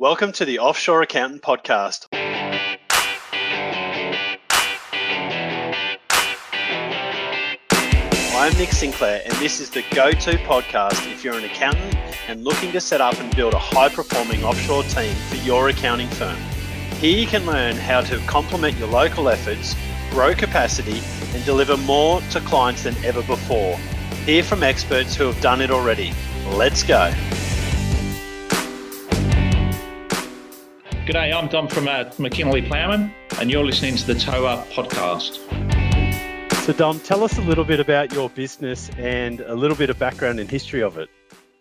Welcome to the Offshore Accountant Podcast. I'm Nick Sinclair, and this is the go to podcast if you're an accountant and looking to set up and build a high performing offshore team for your accounting firm. Here you can learn how to complement your local efforts, grow capacity, and deliver more to clients than ever before. Hear from experts who have done it already. Let's go. G'day, I'm Dom from uh, McKinley Plowman, and you're listening to the TOA podcast. So, Dom, tell us a little bit about your business and a little bit of background and history of it.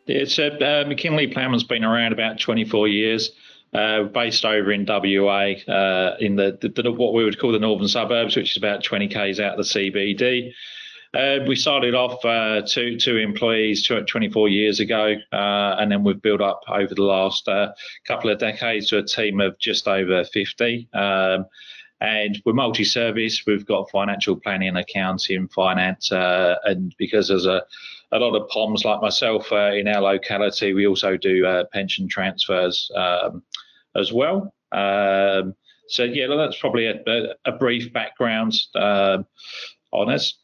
It's uh, uh, McKinley Plowman's been around about 24 years, uh, based over in WA, uh, in the, the, the, what we would call the northern suburbs, which is about 20 k's out of the CBD. Uh, we started off uh, two two employees 24 years ago, uh, and then we've built up over the last uh, couple of decades to a team of just over 50. Um, and we're multi-service. We've got financial planning, accounting, finance, uh, and because there's a a lot of POMs like myself uh, in our locality, we also do pension transfers um, as well. Um, so yeah, that's probably a, a, brief background um, on us.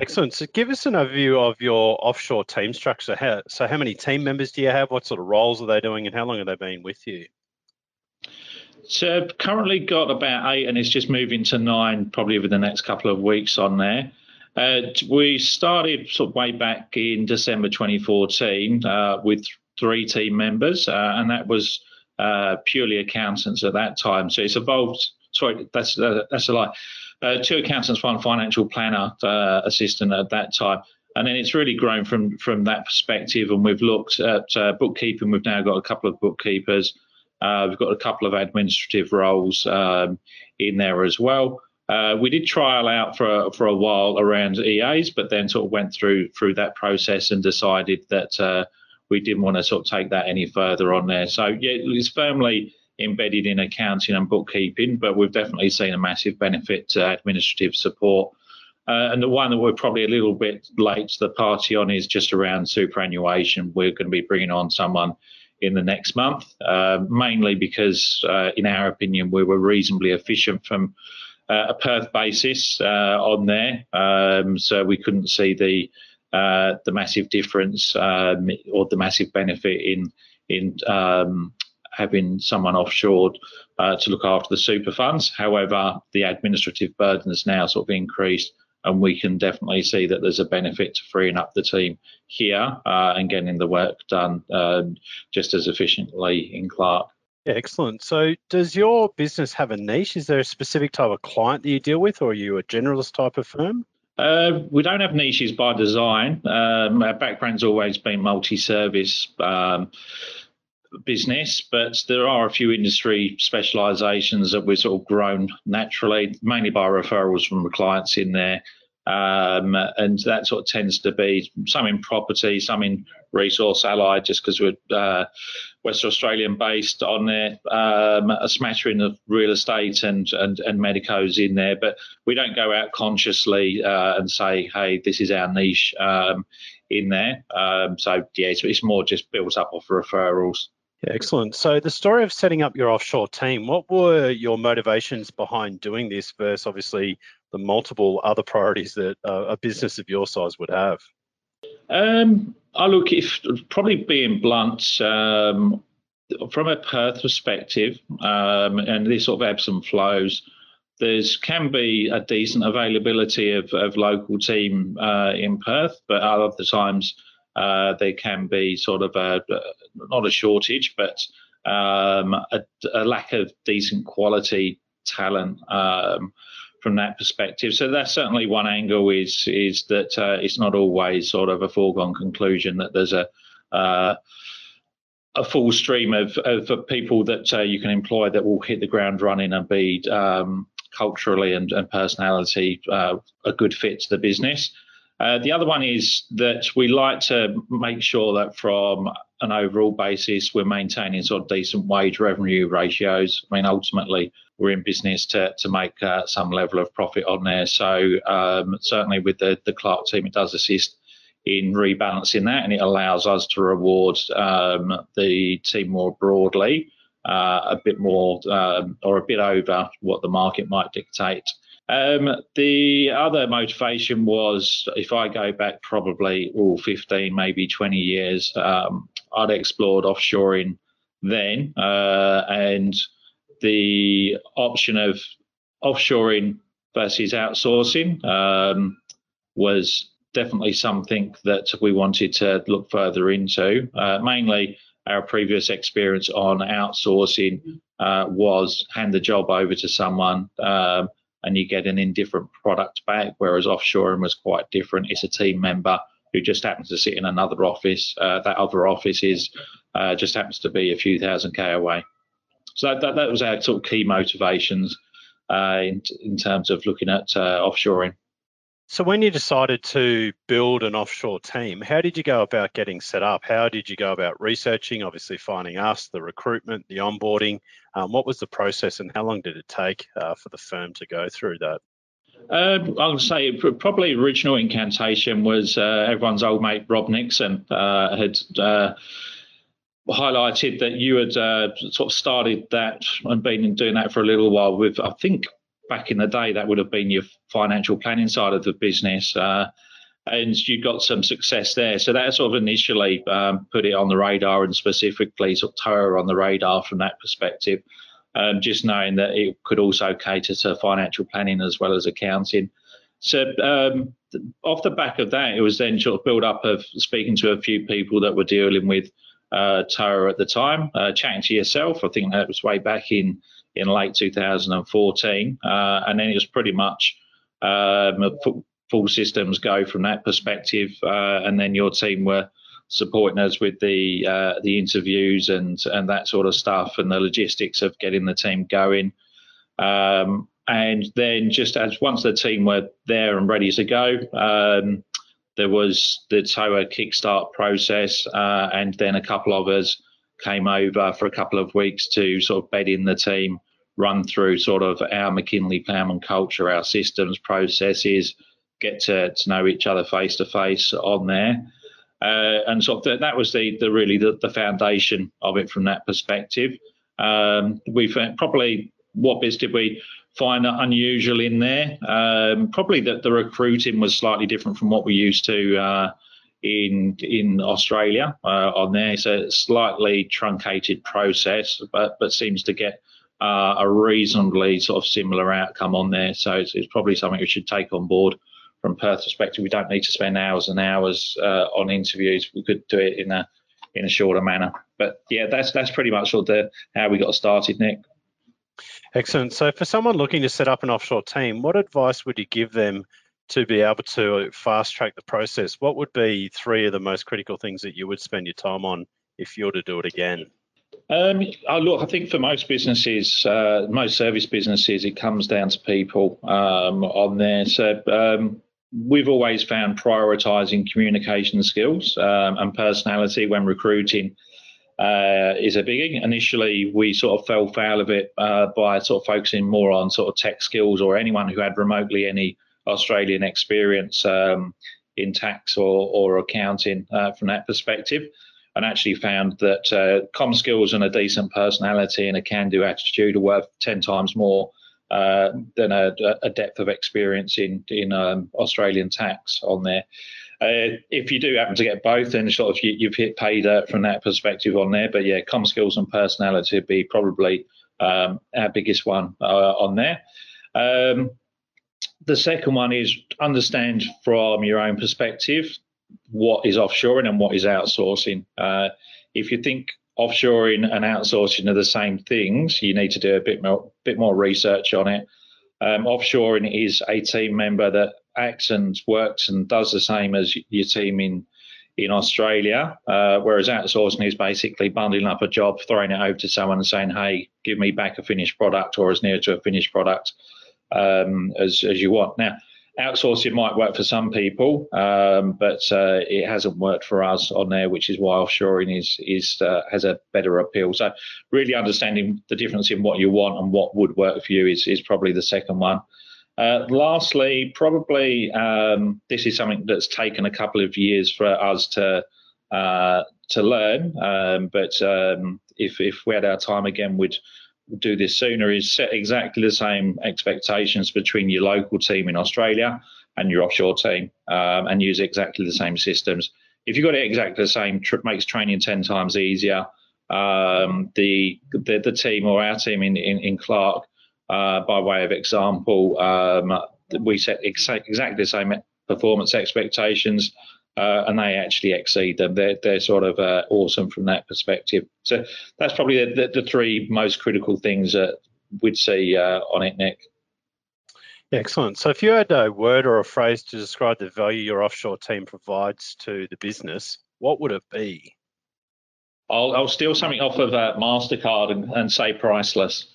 Excellent. So give us an overview of your offshore team structure. How, so how many team members do you have? What sort of roles are they doing and how long have they been with you? So currently got about eight and it's just moving to nine probably over the next couple of weeks on there. Uh, we started sort of way back in December 2014 uh, with three team members uh, and that was uh, purely accountants at that time. So it's evolved. Sorry, that's that's a lie uh, two accountants, one financial planner uh, assistant at that time. And then it's really grown from from that perspective. And we've looked at uh, bookkeeping. We've now got a couple of bookkeepers. Uh, we've got a couple of administrative roles um, in there as well. Uh, we did trial out for for a while around EAs, but then sort of went through through that process and decided that uh, we didn't want to sort of take that any further on there. So yeah, it's firmly embedded in accounting and bookkeeping, but we've definitely seen a massive benefit to administrative support. Uh, and the one that we're probably a little bit late to the party on is just around superannuation. We're going to be bringing on someone in the next month, uh, mainly because, uh, in our opinion, we were reasonably efficient from uh, a Perth basis uh, on there. Um, so we couldn't see the uh, the massive difference um, or the massive benefit in in um, having someone offshored uh, to look after the super funds. However, the administrative burden has now sort of increased, and we can definitely see that there's a benefit to freeing up the team here uh, and getting the work done um, just as efficiently in Clark. Yeah, excellent. So, does your business have a niche? Is there a specific type of client that you deal with, or are you a generalist type of firm? Uh, we don't have niches by design. Um, our background's always been multi-service. Um, business, but there are a few industry specializations that we've sort of grown naturally, mainly by referrals from the clients in there. Um, and that sort of tends to be some in property, some in resource allied, just because we're uh, West Australian based on there, um, a smattering of real estate and, and, and medicos in there. But we don't go out consciously uh, and say, hey, this is our niche um, in there. Um, so, yeah, it's, it's more just built up off referrals. Excellent. So the story of setting up your offshore team, what were your motivations behind doing this versus obviously the multiple other priorities that a business of your size would have? Um, I look, if probably being blunt, um, from a Perth perspective, um, and this sort of ebbs and flows, there's can be a decent availability of, of local team uh, in Perth, but other times uh, there can be sort of a not a shortage, but um, a, a, lack of decent quality talent um, from that perspective. So that's certainly one angle is is that uh, it's not always sort of a foregone conclusion that there's a uh, a full stream of, of people that uh, you can employ that will hit the ground running and be um, culturally and, and personality uh, a good fit to the business. Uh, the other one is that we like to make sure that from an overall basis, we're maintaining sort of decent wage revenue ratios. I mean, ultimately, we're in business to, to make uh, some level of profit on there. So, um, certainly with the, the Clark team, it does assist in rebalancing that, and it allows us to reward um, the team more broadly, uh, a bit more um, or a bit over what the market might dictate. Um, the other motivation was if I go back probably all 15, maybe 20 years, um, I'd explored offshoring then, uh, and the option of offshoring versus outsourcing um, was definitely something that we wanted to look further into. Uh, mainly, our previous experience on outsourcing uh, was hand the job over to someone um, and you get an indifferent product back, whereas offshoring was quite different. It's a team member who just happens to sit in another office. Uh, that other office is uh, just happens to be a few thousand k away. So that, that was our sort of key motivations uh, in, in terms of looking at uh, offshoring. So, when you decided to build an offshore team, how did you go about getting set up? How did you go about researching, obviously finding us, the recruitment, the onboarding? Um, what was the process and how long did it take uh, for the firm to go through that? Uh, I'll say probably original incantation was uh, everyone's old mate Rob Nixon uh, had uh, highlighted that you had uh, sort of started that and been doing that for a little while with, I think, back in the day, that would have been your financial planning side of the business. Uh, and you got some success there. So that sort of initially um, put it on the radar and specifically sort of Toa on the radar from that perspective. Um, just knowing that it could also cater to financial planning as well as accounting. So um, off the back of that, it was then sort of build up of speaking to a few people that were dealing with uh, at the time, uh, chatting to yourself. I think that was way back in in late 2014, uh, and then it was pretty much um, full systems go from that perspective. Uh, and then your team were supporting us with the uh, the interviews and and that sort of stuff and the logistics of getting the team going. Um, and then just as once the team were there and ready to go, um, there was the TOA kickstart process, uh, and then a couple of us came over for a couple of weeks to sort of bed in the team, run through sort of our McKinley Plowman culture, our systems, processes, get to, to know each other face to face on there. Uh, and of the, that was the, the really the, the, foundation of it from that perspective. Um, we probably what bits did we find unusual in there? Um, probably that the recruiting was slightly different from what we used to uh, in in Australia uh, on there. It's a slightly truncated process, but but seems to get uh, a reasonably sort of similar outcome on there. So it's, it's, probably something we should take on board from Perth perspective. We don't need to spend hours and hours uh, on interviews. We could do it in a in a shorter manner. But yeah, that's that's pretty much of the, how we got started, Nick. Excellent. So for someone looking to set up an offshore team, what advice would you give them to be able to fast track the process? What would be three of the most critical things that you would spend your time on if you were to do it again? Um, oh, look, I think for most businesses, uh, most service businesses, it comes down to people um, on there. So um, we've always found prioritising communication skills um, and personality when recruiting uh, is a biggie. Initially, we sort of fell foul of it uh, by sort of focusing more on sort of tech skills or anyone who had remotely any Australian experience um, in tax or, or accounting uh, from that perspective. And actually found that uh, com skills and a decent personality and a can-do attitude are worth ten times more uh, than a, a, depth of experience in in um, Australian tax on there. Uh, if you do happen to get both, then sort of you, have hit pay dirt from that perspective on there. But yeah, com skills and personality would be probably um, our biggest one uh, on there. Um, the second one is understand from your own perspective what is offshoring and what is outsourcing. Uh, if you think offshoring and outsourcing are the same things, you need to do a bit more bit more research on it. Um, offshoring is a team member that acts and works and does the same as your team in in Australia, uh, whereas outsourcing is basically bundling up a job, throwing it over to someone and saying, "Hey, give me back a finished product or as near to a finished product um, as as you want." Now, outsourcing might work for some people, um, but uh, it hasn't worked for us on there, which is why offshoring is is uh, has a better appeal. So, really understanding the difference in what you want and what would work for you is is probably the second one. Uh, lastly, probably um, this is something that's taken a couple of years for us to uh, to learn. Um, but um, if if we had our time again, we'd do this sooner. Is set exactly the same expectations between your local team in Australia and your offshore team, um, and use exactly the same systems. If you've got it exactly the same, tr- makes training ten times easier. Um, the, the, the team or our team in in, in Clark, uh, by way of example, um, we set exa- exactly the same performance expectations uh, and they actually exceed them. They're, they're sort of uh, awesome from that perspective. So that's probably the, the, the three most critical things that we'd see uh, on it, Nick. Excellent. So if you had a word or a phrase to describe the value your offshore team provides to the business, what would it be? I'll, I'll steal something off of uh, MasterCard and, and say priceless.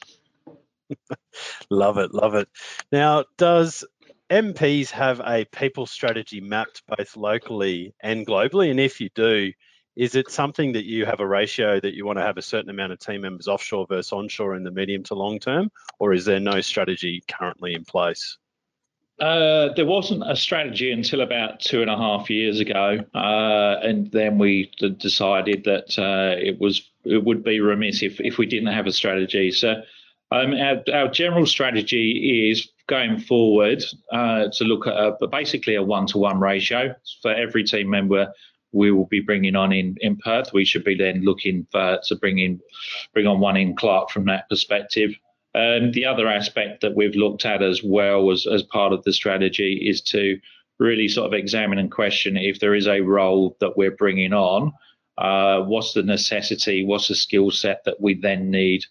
love it, love it. Now, does MPs have a people strategy mapped both locally and globally? And if you do, is it something that you have a ratio that you want to have a certain amount of team members offshore versus onshore in the medium to long term, or is there no strategy currently in place? Uh, there wasn't a strategy until about two and a half years ago, uh, and then we decided that uh, it was it would be remiss if, if we didn't have a strategy. So um, our, our, general strategy is going forward uh, to look at a, basically a one-to-one ratio for every team member we will be bringing on in, in Perth. We should be then looking for, to bring in bring on one in Clark from that perspective. Um, the other aspect that we've looked at as well as, as part of the strategy is to really sort of examine and question if there is a role that we're bringing on, uh, what's the necessity, what's the skill set that we then need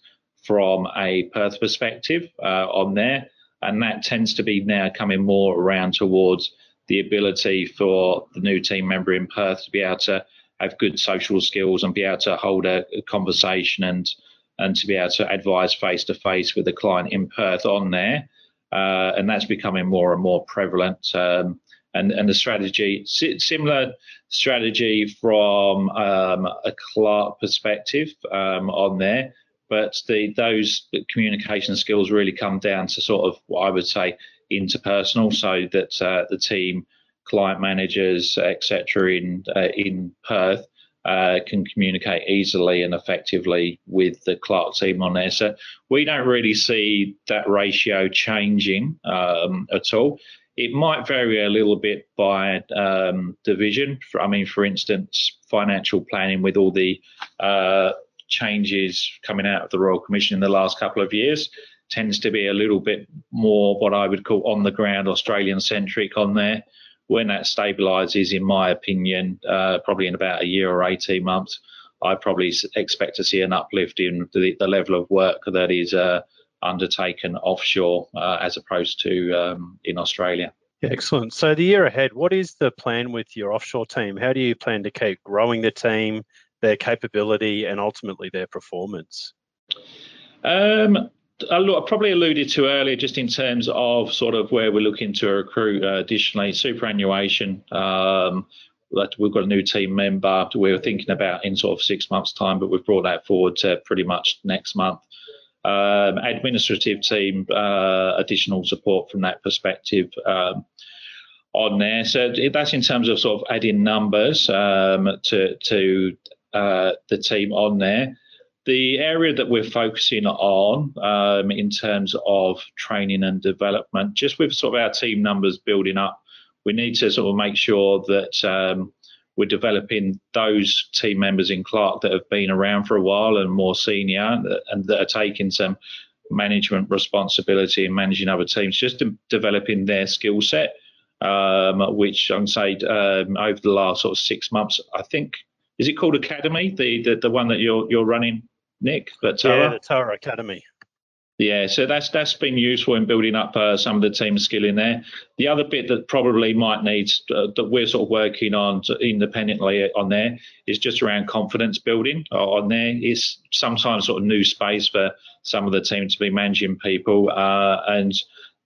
from a Perth perspective uh, on there. And that tends to be now coming more around towards the ability for the new team member in Perth to be able to have good social skills and be able to hold a, conversation and and to be able to advise face to face with the client in Perth on there. Uh, and that's becoming more and more prevalent. Um, and, and the strategy, similar strategy from um, a Clark perspective um, on there, but the those communication skills really come down to sort of what I would say interpersonal, so that uh, the team, client managers, etc. in uh, in Perth uh, can communicate easily and effectively with the Clark team on there. So we don't really see that ratio changing um, at all. It might vary a little bit by um, division. I mean, for instance, financial planning with all the uh, changes coming out of the Royal Commission in the last couple of years tends to be a little bit more what I would call on the ground Australian centric on there. When that stabilises, in my opinion, uh, probably in about a year or 18 months, I probably expect to see an uplift in the, the level of work that is uh, undertaken offshore uh, as opposed to um, in Australia. Excellent. So the year ahead, what is the plan with your offshore team? How do you plan to keep growing the team, their capability and ultimately their performance? Um, I probably alluded to earlier, just in terms of sort of where we're looking to recruit uh, additionally superannuation. Um, that we've got a new team member we were thinking about in sort of six months' time, but we've brought that forward to pretty much next month. Um, administrative team, uh, additional support from that perspective. Um, on there, so that's in terms of sort of adding numbers um, to to uh, the team on there. The area that we're focusing on um, in terms of training and development, just with sort of our team numbers building up, we need to sort of make sure that um, we're developing those team members in Clark that have been around for a while and more senior and that are taking some management responsibility and managing other teams, just developing their skill set, um, which I'm say um, over the last sort of six months, I think is it called Academy? The the, the one that you're you're running, Nick? But Tara? Yeah, the Tara Academy. Yeah, so that's that's been useful in building up uh, some of the team skill in there. The other bit that probably might need uh, that we're sort of working on independently on there is just around confidence building uh, on there. Is sometimes sort of new space for some of the team to be managing people, uh, and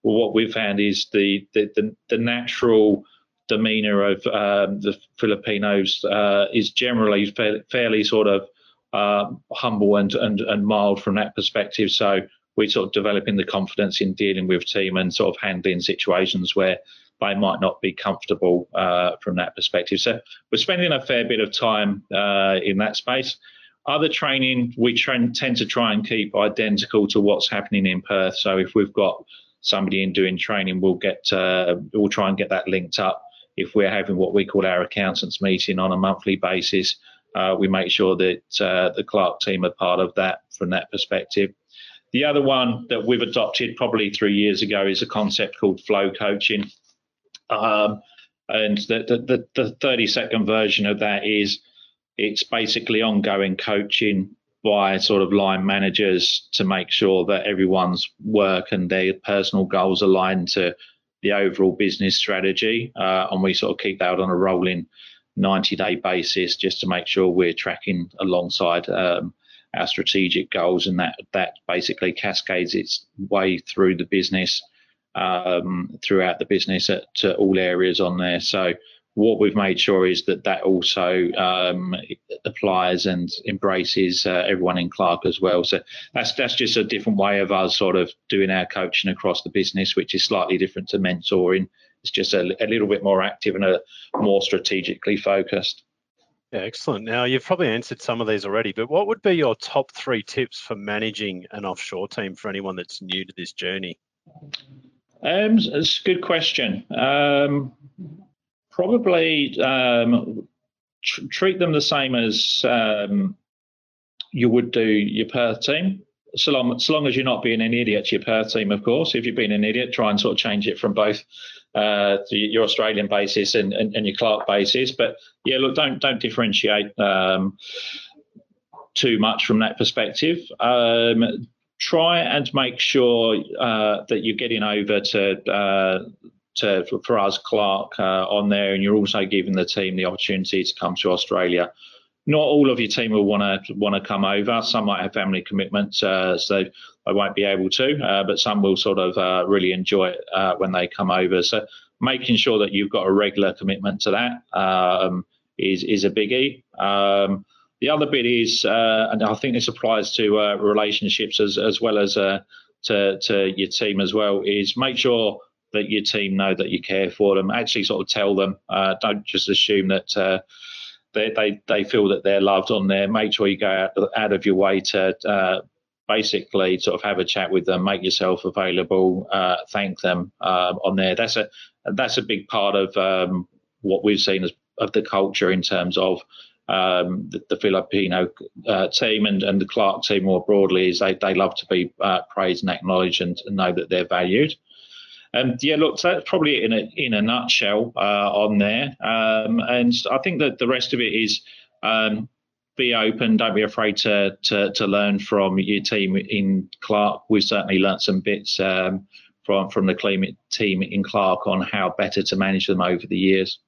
what we've found is the the the, the natural demeanor of um, the Filipinos uh, is generally fa- fairly sort of uh, humble and, and, and mild from that perspective. So we're sort of developing the confidence in dealing with team and sort of handling situations where they might not be comfortable uh, from that perspective. So we're spending a fair bit of time uh, in that space. Other training, we tend to try and keep identical to what's happening in Perth. So if we've got somebody in doing training, we'll get uh, we'll try and get that linked up. If we're having what we call our accountants meeting on a monthly basis, uh, we make sure that uh, the Clark team are part of that from that perspective. The other one that we've adopted probably three years ago is a concept called flow coaching. Um, and the, the, the 30 second version of that is it's basically ongoing coaching by sort of line managers to make sure that everyone's work and their personal goals align to the overall business strategy. Uh, and we sort of keep that on a rolling 90 day basis just to make sure we're tracking alongside um, our strategic goals. And that, that basically cascades its way through the business um, throughout the business at, to all areas on there. So what we've made sure is that that also um, applies and embraces uh, everyone in Clark as well. So that's that's just a different way of us sort of doing our coaching across the business, which is slightly different to mentoring. It's just a, a little bit more active and a more strategically focused. Yeah, excellent. Now you've probably answered some of these already, but what would be your top three tips for managing an offshore team for anyone that's new to this journey? Um, it's a good question. Um, probably um, tr- treat them the same as um, you would do your Perth team. So long, so long as you're not being an idiot to your Perth team, of course. If you've been an idiot, try and sort of change it from both uh, your Australian basis and, and, and, your Clark basis. But yeah, look, don't don't differentiate um, too much from that perspective. Um, try and make sure uh, that you're getting over to uh, to for us Clark uh, on there, and you're also giving the team the opportunity to come to Australia. Not all of your team will want to want to come over. Some might have family commitments, uh, so they won't be able to. Uh, but some will sort of uh, really enjoy it when they come over. So making sure that you've got a regular commitment to that um, is is a biggie. Um, the other bit is, uh, and I think this applies to uh, relationships as as well as uh, to to your team as well, is make sure that your team know that you care for them. Actually, sort of tell them. Uh, don't just assume that. Uh, they, they, they feel that they're loved on there. Make sure you go out, out of your way to uh, basically sort of have a chat with them, make yourself available, thank them on there. That's a that's a big part of um, what we've seen as of the culture in terms of um, the, the, Filipino uh, team and, and the Clark team more broadly is they, they love to be uh, praised and acknowledged and, and, know that they're valued. And yeah, look, that's probably in a in a nutshell uh, on there. Um, and I think that the rest of it is um, be open. Don't be afraid to, to to learn from your team in Clark. We've certainly learnt some bits um, from from the climate team in Clark on how better to manage them over the years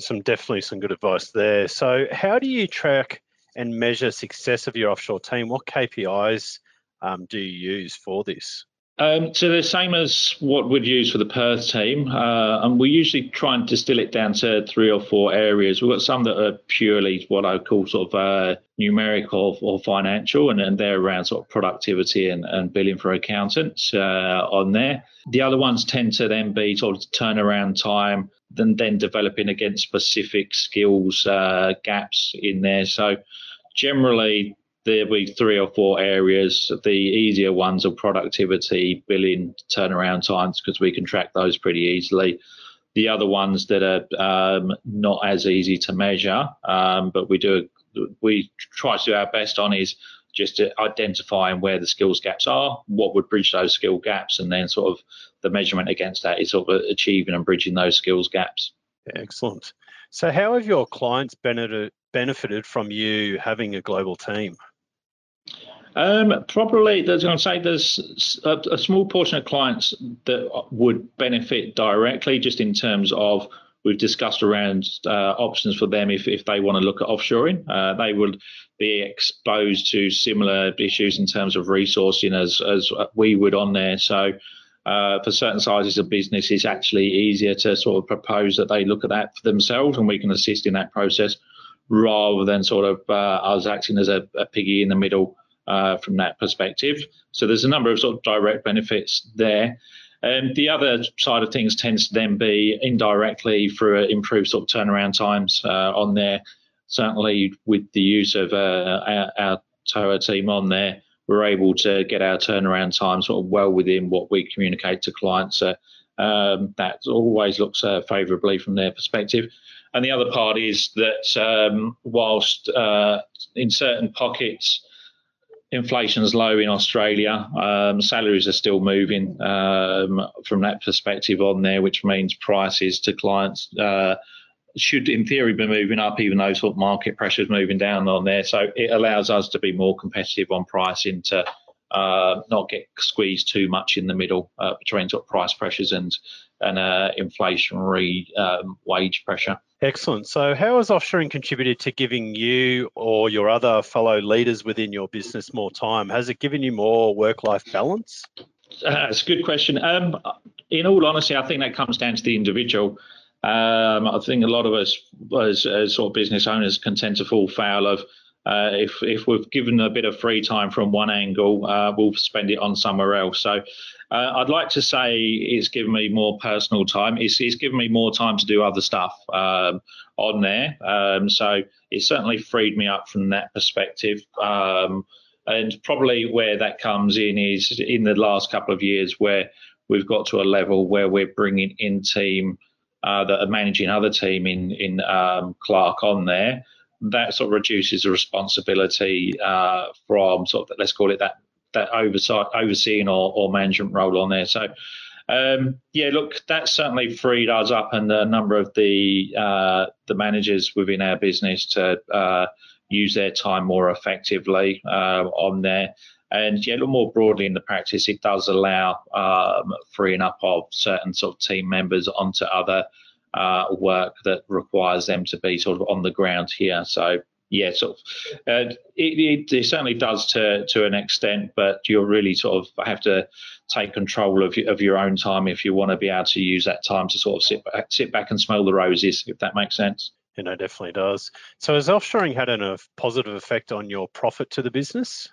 some definitely some good advice there. So, how do you track and measure success of your offshore team? What KPIs um, do you use for this? Um, so the same as what we'd use for the Perth team, uh, and we usually try and distill it down to three or four areas. We've got some that are purely what I call sort of uh, numerical or, financial, and, and they're around sort of productivity and, and billing for accountants uh, on there. The other ones tend to then be sort of turnaround time, then then developing against specific skills uh, gaps in there. So generally there'll be three or four areas. The easier ones are productivity, billing, turnaround times, because we can track those pretty easily. The other ones that are um, not as easy to measure, um, but we do we try to do our best on is just identifying where the skills gaps are, what would bridge those skill gaps, and then sort of the measurement against that is sort of achieving and bridging those skills gaps. Excellent. So, how have your clients benefited benefited from you having a global team? Um, probably, there's going to say there's a, a, small portion of clients that would benefit directly, just in terms of we've discussed around uh, options for them if, if they want to look at offshoring. Uh, they would be exposed to similar issues in terms of resourcing as as we would on there. So. Uh, for certain sizes of business, it's actually easier to sort of propose that they look at that for themselves, and we can assist in that process rather than sort of uh, us acting as a, a piggy in the middle uh, from that perspective. So there's a number of sort of direct benefits there. Um, the other side of things tends to then be indirectly through improved sort of turnaround times uh, on there. Certainly, with the use of uh, our, our TOA team on there, we're able to get our turnaround time sort of well within what we communicate to clients. Um, that always looks uh, favourably from their perspective. And the other part is that um, whilst uh, in certain pockets inflation is low in Australia, um, salaries are still moving um, from that perspective on there, which means prices to clients uh, should, in theory, be moving up, even though sort of market pressure is moving down on there. So it allows us to be more competitive on pricing to uh, not get squeezed too much in the middle uh, between sort of price pressures and and uh, inflationary um, wage pressure. Excellent. So, how has offshoring contributed to giving you or your other fellow leaders within your business more time? Has it given you more work-life balance? Uh, it's a good question. Um, in all honesty, I think that comes down to the individual. Um, I think a lot of us, as, as, sort of business owners, can tend to fall foul of uh, if if we've given a bit of free time from one angle, uh, we'll spend it on somewhere else. So uh, I'd like to say it's given me more personal time. It's, it's given me more time to do other stuff um, on there. Um, so it certainly freed me up from that perspective. Um, and probably where that comes in is in the last couple of years where we've got to a level where we're bringing in team uh, that are managing other team in in um, Clark on there that sort of reduces the responsibility uh, from sort of let's call it that that oversight overseeing or, or management role on there. So um, yeah, look, that certainly freed us up and a number of the uh, the managers within our business to uh, use their time more effectively uh, on there. And yeah, look more broadly in the practice, it does allow um, freeing up of certain sort of team members onto other uh, work that requires them to be sort of on the ground here. So yeah, sort of, uh, it, it, it, certainly does to to an extent, but you're really sort of have to take control of of your own time if you want to be able to use that time to sort of sit back, sit back and smell the roses, if that makes sense. You know, definitely does. So has offshoring had a positive effect on your profit to the business?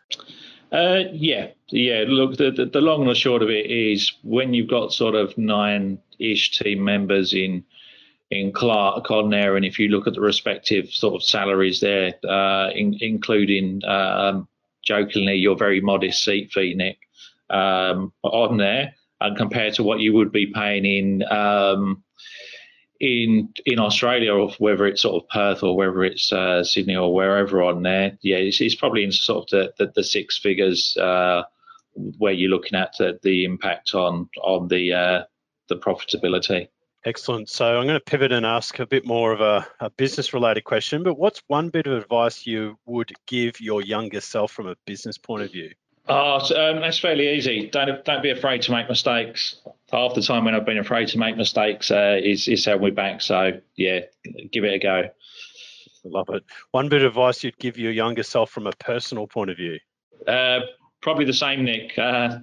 Uh, yeah, yeah. Look, the, the, the long and the short of it is when you've got sort of nine-ish team members in in Clark on there, and if you look at the respective sort of salaries there, uh, in, including um, jokingly your very modest seat fee, Nick, um, on there, and compared to what you would be paying in um, in in Australia, or whether it's sort of Perth or whether it's uh, Sydney or wherever on there, yeah, it's, it's probably in sort of the, the, the six figures uh, where you're looking at the, the impact on on the uh, the profitability. Excellent. So I'm going to pivot and ask a bit more of a, a business related question, but what's one bit of advice you would give your younger self from a business point of view? Oh, um, that's fairly easy. Don't don't be afraid to make mistakes. Half the time when I've been afraid to make mistakes uh, is is held me back. So yeah, give it a go. Love it. One bit of advice you'd give your younger self from a personal point of view? Uh, probably the same, Nick. Uh,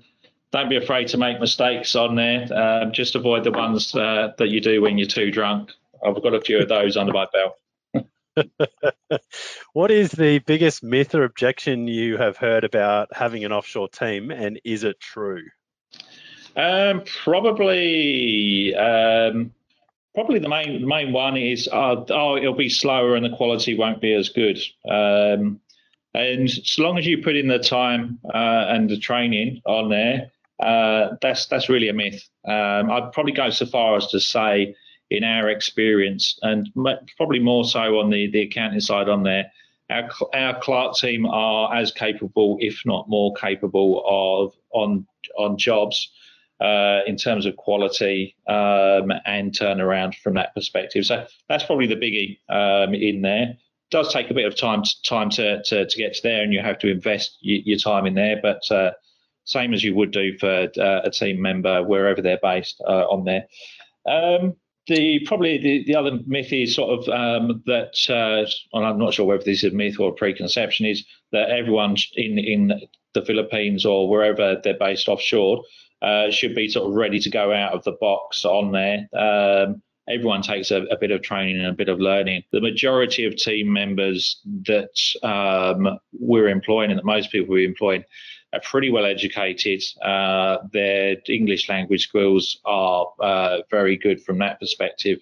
don't be afraid to make mistakes on there. Uh, just avoid the ones uh, that you do when you're too drunk. I've got a few of those under my belt. what is the biggest myth or objection you have heard about having an offshore team, and is it true? Um, probably, um, probably the main the main one is uh, oh it'll be slower and the quality won't be as good. Um, and as long as you put in the time uh, and the training on there, uh, that's that's really a myth. Um, I'd probably go so far as to say, in our experience, and probably more so on the the accounting side on there, our our Clark team are as capable, if not more capable, of on on jobs. Uh, in terms of quality um, and turnaround from that perspective, so that's probably the biggie um, in there. Does take a bit of time to, time to, to, to get to there, and you have to invest y- your time in there. But uh, same as you would do for uh, a team member wherever they're based uh, on there. Um, the probably the, the other myth is sort of um, that, uh, I'm not sure whether this is a myth or a preconception, is that everyone in in the Philippines or wherever they're based offshore uh, should be sort of ready to go out of the box on there. Um, everyone takes a, a, bit of training and a bit of learning. The majority of team members that um, we're employing and that most people we're employing are pretty well educated. Uh, their English language skills are uh, very good from that perspective.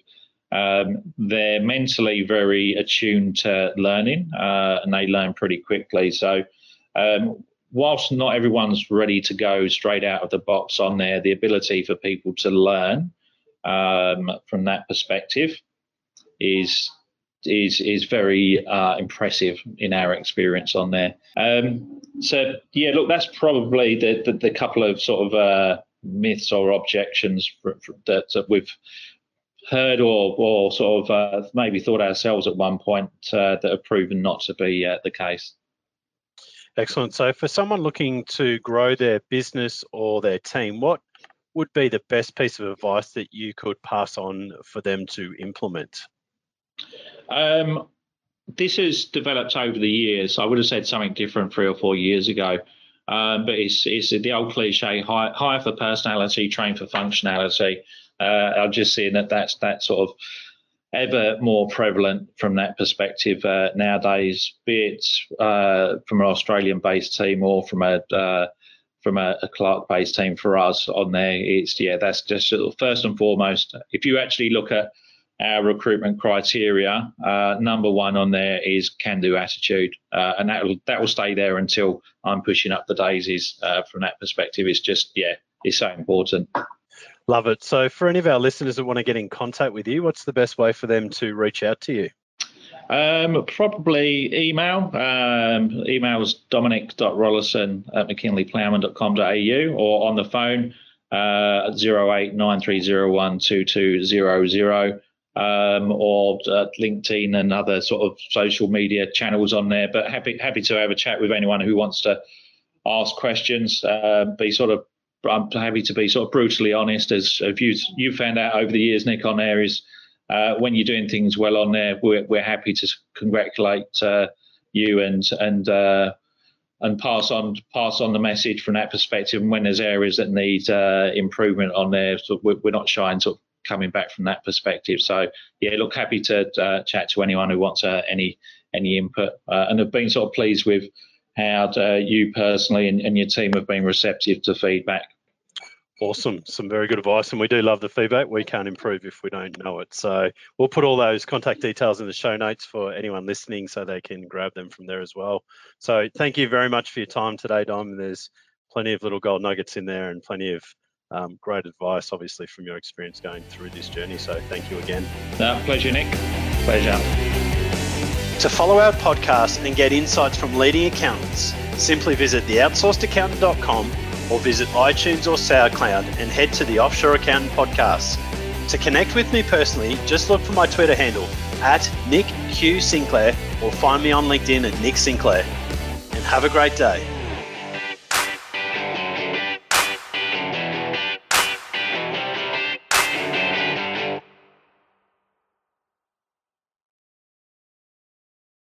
Um, they're mentally very attuned to learning uh, and they learn pretty quickly. So, um, whilst not everyone's ready to go straight out of the box on there, the ability for people to learn um, from that perspective is is is very uh, impressive in our experience on there. Um, so yeah, look, that's probably the the, the couple of sort of uh, myths or objections for, for that, we've heard or or sort of uh, maybe thought ourselves at one point uh, that have proven not to be uh, the case. Excellent. So for someone looking to grow their business or their team, what would be the best piece of advice that you could pass on for them to implement? Um, this has developed over the years. I would have said something different three or four years ago. Um, but it's it's the old cliche: hire, for personality, train for functionality. Uh, I'm just seeing that that's that sort of ever more prevalent from that perspective uh, nowadays, be it uh, from an Australian-based team or from a uh, from a, a Clark-based team. For us on there, it's yeah, that's just sort of first and foremost. If you actually look at our recruitment criteria, uh, number one on there is can-do attitude, uh, and that will that will stay there until I'm pushing up the daisies. Uh, from that perspective, it's just yeah, it's so important. Love it. So, for any of our listeners that want to get in contact with you, what's the best way for them to reach out to you? Um, probably email. Um, email is dominic.rollison at mckinleyplowman.com.au or on the phone uh, 0893012200 um, or uh, LinkedIn and other sort of social media channels on there. But happy happy to have a chat with anyone who wants to ask questions, uh, be sort of I'm happy to be sort of brutally honest, as you you found out over the years, Nick, on there is uh, when you're doing things well on there, we're we're happy to congratulate uh, you and and uh, and pass on pass on the message from that perspective. And when there's areas that need uh, improvement on there, so we're, we're not shy in sort of coming back from that perspective. So yeah, look, happy to uh, chat to anyone who wants uh, any any input, and have been sort of pleased with how you personally and, and your team have been receptive to feedback. Awesome. Some very good advice. And we do love the feedback. We can't improve if we don't know it. So we'll put all those contact details in the show notes for anyone listening so they can grab them from there as well. So thank you very much for your time today, Dom. There's plenty of little gold nuggets in there and plenty of um, great advice, obviously, from your experience going through this journey. So thank you again. No, pleasure, Nick. Pleasure. To follow our podcast and get insights from leading accountants, simply visit theoutsourcedaccountant.com or visit iTunes or SoundCloud and head to the Offshore Accountant Podcast. To connect with me personally, just look for my Twitter handle at Nick Q Sinclair or find me on LinkedIn at Nick Sinclair. And have a great day.